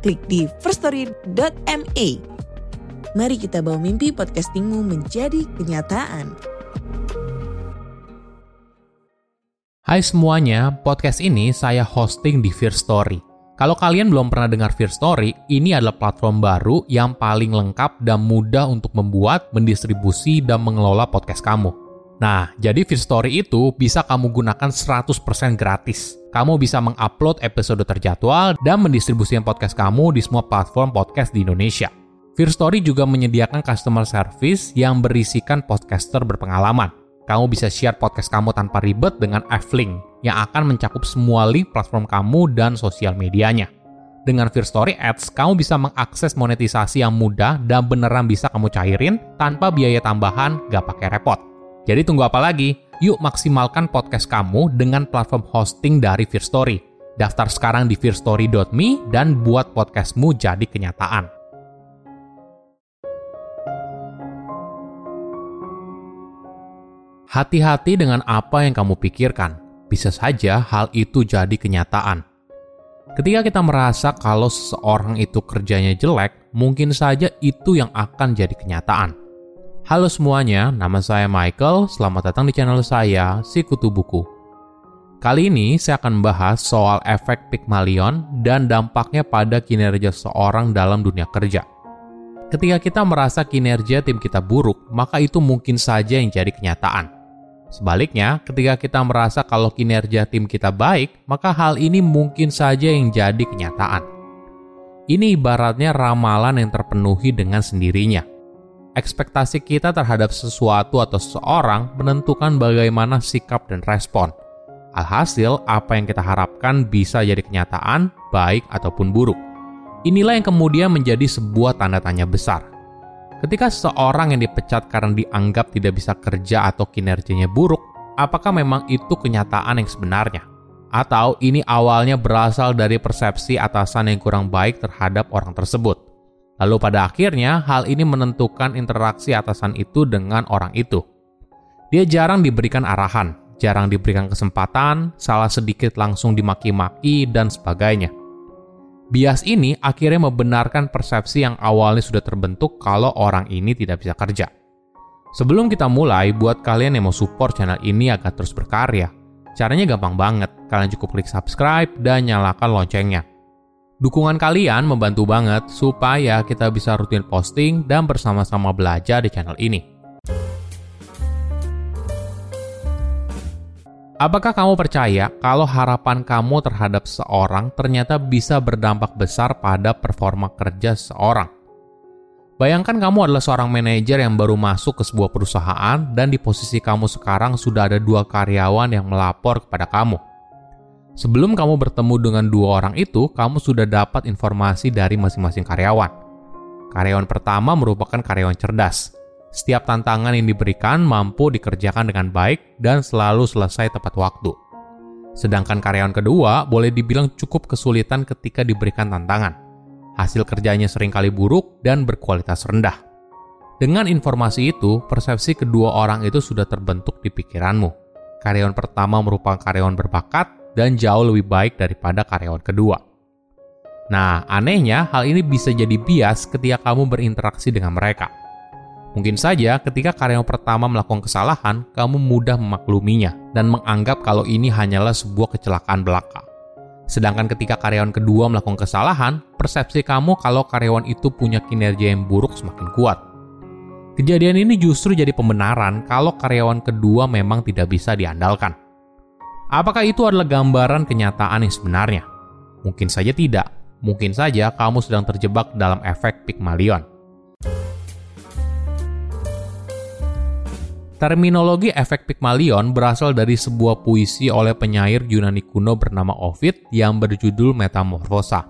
klik di firststory.me. Mari kita bawa mimpi podcastingmu menjadi kenyataan. Hai semuanya, podcast ini saya hosting di Fear Story. Kalau kalian belum pernah dengar Fear Story, ini adalah platform baru yang paling lengkap dan mudah untuk membuat, mendistribusi, dan mengelola podcast kamu. Nah, jadi Fear Story itu bisa kamu gunakan 100% gratis. Kamu bisa mengupload episode terjadwal dan mendistribusikan podcast kamu di semua platform podcast di Indonesia. Fear Story juga menyediakan customer service yang berisikan podcaster berpengalaman. Kamu bisa share podcast kamu tanpa ribet dengan F-Link yang akan mencakup semua link platform kamu dan sosial medianya. Dengan Fear Story Ads, kamu bisa mengakses monetisasi yang mudah dan beneran bisa kamu cairin tanpa biaya tambahan, gak pakai repot. Jadi tunggu apa lagi? Yuk maksimalkan podcast kamu dengan platform hosting dari Fear Story. Daftar sekarang di fearstory.me dan buat podcastmu jadi kenyataan. Hati-hati dengan apa yang kamu pikirkan bisa saja hal itu jadi kenyataan. Ketika kita merasa kalau seseorang itu kerjanya jelek, mungkin saja itu yang akan jadi kenyataan. Halo semuanya, nama saya Michael. Selamat datang di channel saya, Si Kutu Buku. Kali ini saya akan membahas soal efek Pygmalion dan dampaknya pada kinerja seorang dalam dunia kerja. Ketika kita merasa kinerja tim kita buruk, maka itu mungkin saja yang jadi kenyataan. Sebaliknya, ketika kita merasa kalau kinerja tim kita baik, maka hal ini mungkin saja yang jadi kenyataan. Ini ibaratnya ramalan yang terpenuhi dengan sendirinya. Ekspektasi kita terhadap sesuatu atau seseorang menentukan bagaimana sikap dan respon. Alhasil, apa yang kita harapkan bisa jadi kenyataan, baik ataupun buruk. Inilah yang kemudian menjadi sebuah tanda tanya besar Ketika seseorang yang dipecat karena dianggap tidak bisa kerja atau kinerjanya buruk, apakah memang itu kenyataan yang sebenarnya? Atau ini awalnya berasal dari persepsi atasan yang kurang baik terhadap orang tersebut? Lalu pada akhirnya, hal ini menentukan interaksi atasan itu dengan orang itu. Dia jarang diberikan arahan, jarang diberikan kesempatan, salah sedikit langsung dimaki-maki, dan sebagainya. Bias ini akhirnya membenarkan persepsi yang awalnya sudah terbentuk kalau orang ini tidak bisa kerja. Sebelum kita mulai, buat kalian yang mau support channel ini agar terus berkarya, caranya gampang banget. Kalian cukup klik subscribe dan nyalakan loncengnya. Dukungan kalian membantu banget supaya kita bisa rutin posting dan bersama-sama belajar di channel ini. Apakah kamu percaya kalau harapan kamu terhadap seorang ternyata bisa berdampak besar pada performa kerja seorang? Bayangkan kamu adalah seorang manajer yang baru masuk ke sebuah perusahaan dan di posisi kamu sekarang sudah ada dua karyawan yang melapor kepada kamu. Sebelum kamu bertemu dengan dua orang itu, kamu sudah dapat informasi dari masing-masing karyawan. Karyawan pertama merupakan karyawan cerdas, setiap tantangan yang diberikan mampu dikerjakan dengan baik dan selalu selesai tepat waktu. Sedangkan karyawan kedua boleh dibilang cukup kesulitan ketika diberikan tantangan. Hasil kerjanya sering kali buruk dan berkualitas rendah. Dengan informasi itu, persepsi kedua orang itu sudah terbentuk di pikiranmu. Karyawan pertama merupakan karyawan berbakat dan jauh lebih baik daripada karyawan kedua. Nah, anehnya hal ini bisa jadi bias ketika kamu berinteraksi dengan mereka. Mungkin saja ketika karyawan pertama melakukan kesalahan, kamu mudah memakluminya dan menganggap kalau ini hanyalah sebuah kecelakaan belaka. Sedangkan ketika karyawan kedua melakukan kesalahan, persepsi kamu kalau karyawan itu punya kinerja yang buruk semakin kuat. Kejadian ini justru jadi pembenaran kalau karyawan kedua memang tidak bisa diandalkan. Apakah itu adalah gambaran kenyataan yang sebenarnya? Mungkin saja tidak. Mungkin saja kamu sedang terjebak dalam efek Pygmalion. Terminologi efek Pygmalion berasal dari sebuah puisi oleh penyair Yunani kuno bernama Ovid yang berjudul Metamorfosa.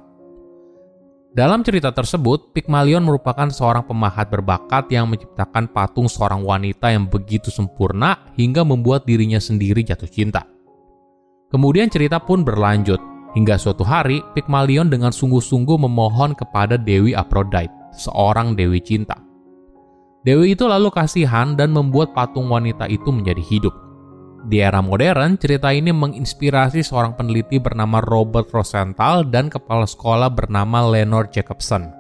Dalam cerita tersebut, Pygmalion merupakan seorang pemahat berbakat yang menciptakan patung seorang wanita yang begitu sempurna hingga membuat dirinya sendiri jatuh cinta. Kemudian cerita pun berlanjut, hingga suatu hari Pygmalion dengan sungguh-sungguh memohon kepada Dewi Aphrodite, seorang dewi cinta. Dewi itu lalu kasihan dan membuat patung wanita itu menjadi hidup. Di era modern, cerita ini menginspirasi seorang peneliti bernama Robert Rosenthal dan kepala sekolah bernama Leonard Jacobson.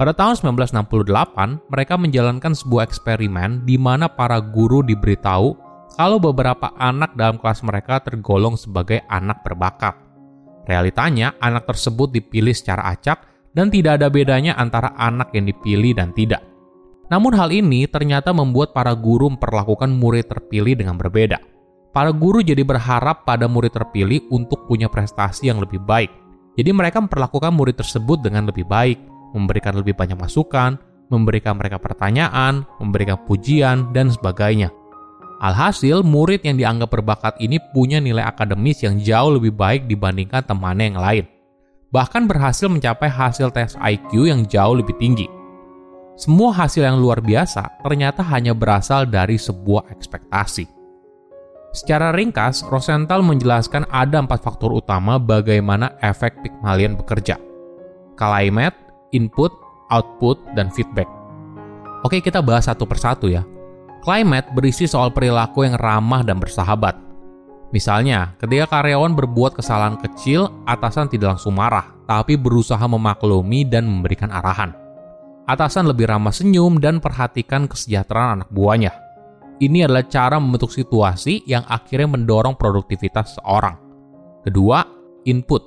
Pada tahun 1968, mereka menjalankan sebuah eksperimen di mana para guru diberitahu kalau beberapa anak dalam kelas mereka tergolong sebagai anak berbakat. Realitanya, anak tersebut dipilih secara acak dan tidak ada bedanya antara anak yang dipilih dan tidak. Namun hal ini ternyata membuat para guru memperlakukan murid terpilih dengan berbeda. Para guru jadi berharap pada murid terpilih untuk punya prestasi yang lebih baik. Jadi mereka memperlakukan murid tersebut dengan lebih baik, memberikan lebih banyak masukan, memberikan mereka pertanyaan, memberikan pujian, dan sebagainya. Alhasil, murid yang dianggap berbakat ini punya nilai akademis yang jauh lebih baik dibandingkan temannya yang lain. Bahkan berhasil mencapai hasil tes IQ yang jauh lebih tinggi. Semua hasil yang luar biasa ternyata hanya berasal dari sebuah ekspektasi. Secara ringkas, Rosenthal menjelaskan ada empat faktor utama bagaimana efek Pygmalion bekerja. Climate, input, output, dan feedback. Oke, kita bahas satu persatu ya. Climate berisi soal perilaku yang ramah dan bersahabat. Misalnya, ketika karyawan berbuat kesalahan kecil, atasan tidak langsung marah, tapi berusaha memaklumi dan memberikan arahan atasan lebih ramah senyum dan perhatikan kesejahteraan anak buahnya. Ini adalah cara membentuk situasi yang akhirnya mendorong produktivitas seorang. Kedua, input.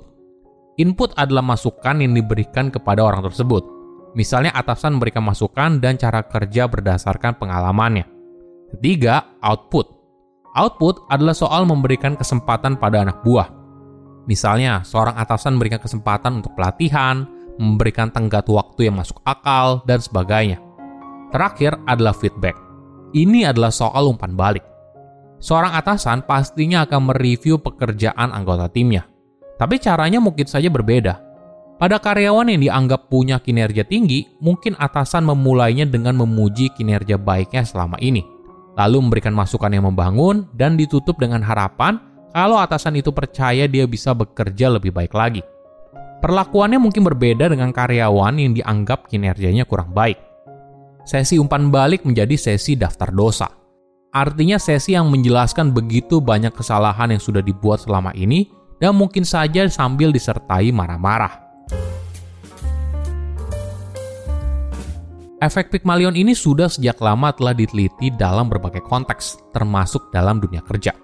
Input adalah masukan yang diberikan kepada orang tersebut. Misalnya atasan memberikan masukan dan cara kerja berdasarkan pengalamannya. Ketiga, output. Output adalah soal memberikan kesempatan pada anak buah. Misalnya, seorang atasan memberikan kesempatan untuk pelatihan, memberikan tenggat waktu yang masuk akal, dan sebagainya. Terakhir adalah feedback. Ini adalah soal umpan balik. Seorang atasan pastinya akan mereview pekerjaan anggota timnya. Tapi caranya mungkin saja berbeda. Pada karyawan yang dianggap punya kinerja tinggi, mungkin atasan memulainya dengan memuji kinerja baiknya selama ini, lalu memberikan masukan yang membangun dan ditutup dengan harapan kalau atasan itu percaya dia bisa bekerja lebih baik lagi. Perlakuannya mungkin berbeda dengan karyawan yang dianggap kinerjanya kurang baik. Sesi umpan balik menjadi sesi daftar dosa. Artinya sesi yang menjelaskan begitu banyak kesalahan yang sudah dibuat selama ini dan mungkin saja sambil disertai marah-marah. Efek Pygmalion ini sudah sejak lama telah diteliti dalam berbagai konteks, termasuk dalam dunia kerja.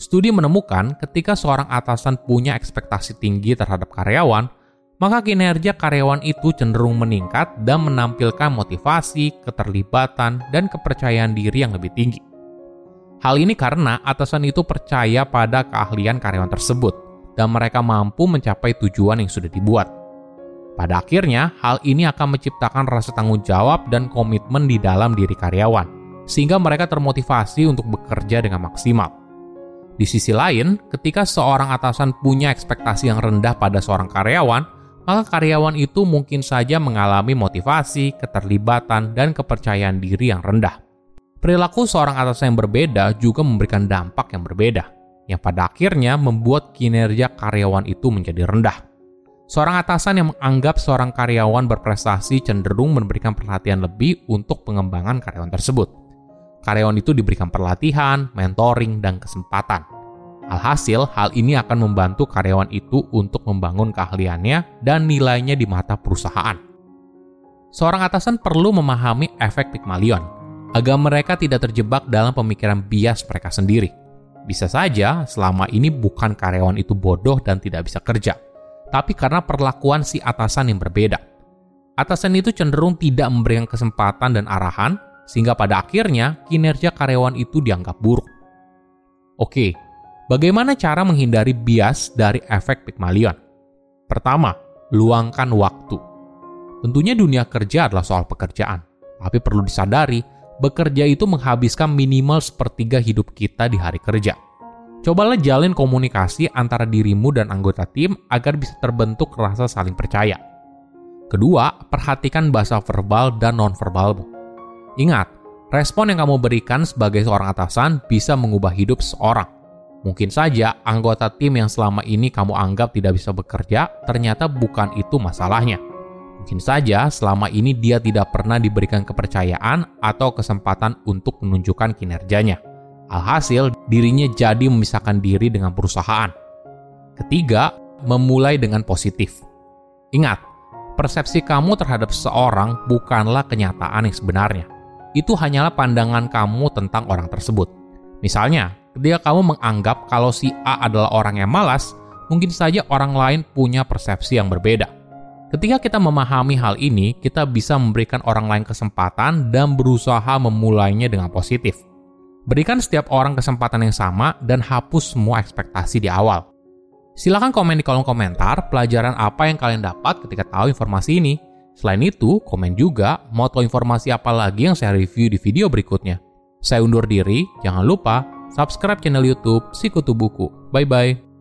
Studi menemukan ketika seorang atasan punya ekspektasi tinggi terhadap karyawan, maka kinerja karyawan itu cenderung meningkat dan menampilkan motivasi, keterlibatan, dan kepercayaan diri yang lebih tinggi. Hal ini karena atasan itu percaya pada keahlian karyawan tersebut dan mereka mampu mencapai tujuan yang sudah dibuat. Pada akhirnya, hal ini akan menciptakan rasa tanggung jawab dan komitmen di dalam diri karyawan, sehingga mereka termotivasi untuk bekerja dengan maksimal. Di sisi lain, ketika seorang atasan punya ekspektasi yang rendah pada seorang karyawan, maka karyawan itu mungkin saja mengalami motivasi, keterlibatan, dan kepercayaan diri yang rendah. Perilaku seorang atasan yang berbeda juga memberikan dampak yang berbeda, yang pada akhirnya membuat kinerja karyawan itu menjadi rendah. Seorang atasan yang menganggap seorang karyawan berprestasi cenderung memberikan perhatian lebih untuk pengembangan karyawan tersebut karyawan itu diberikan pelatihan, mentoring, dan kesempatan. Alhasil, hal ini akan membantu karyawan itu untuk membangun keahliannya dan nilainya di mata perusahaan. Seorang atasan perlu memahami efek Pygmalion agar mereka tidak terjebak dalam pemikiran bias mereka sendiri. Bisa saja selama ini bukan karyawan itu bodoh dan tidak bisa kerja, tapi karena perlakuan si atasan yang berbeda. Atasan itu cenderung tidak memberikan kesempatan dan arahan, sehingga pada akhirnya kinerja karyawan itu dianggap buruk. Oke, bagaimana cara menghindari bias dari efek Pygmalion? Pertama, luangkan waktu. Tentunya dunia kerja adalah soal pekerjaan, tapi perlu disadari, bekerja itu menghabiskan minimal sepertiga hidup kita di hari kerja. Cobalah jalin komunikasi antara dirimu dan anggota tim agar bisa terbentuk rasa saling percaya. Kedua, perhatikan bahasa verbal dan nonverbalmu. Ingat, respon yang kamu berikan sebagai seorang atasan bisa mengubah hidup seseorang. Mungkin saja anggota tim yang selama ini kamu anggap tidak bisa bekerja, ternyata bukan itu masalahnya. Mungkin saja selama ini dia tidak pernah diberikan kepercayaan atau kesempatan untuk menunjukkan kinerjanya. Alhasil, dirinya jadi memisahkan diri dengan perusahaan. Ketiga, memulai dengan positif. Ingat, persepsi kamu terhadap seseorang bukanlah kenyataan yang sebenarnya. Itu hanyalah pandangan kamu tentang orang tersebut. Misalnya, ketika kamu menganggap kalau si A adalah orang yang malas, mungkin saja orang lain punya persepsi yang berbeda. Ketika kita memahami hal ini, kita bisa memberikan orang lain kesempatan dan berusaha memulainya dengan positif. Berikan setiap orang kesempatan yang sama dan hapus semua ekspektasi di awal. Silahkan komen di kolom komentar pelajaran apa yang kalian dapat ketika tahu informasi ini. Selain itu, komen juga mau tahu informasi apa lagi yang saya review di video berikutnya. Saya undur diri, jangan lupa subscribe channel YouTube Sikutu Buku. Bye-bye.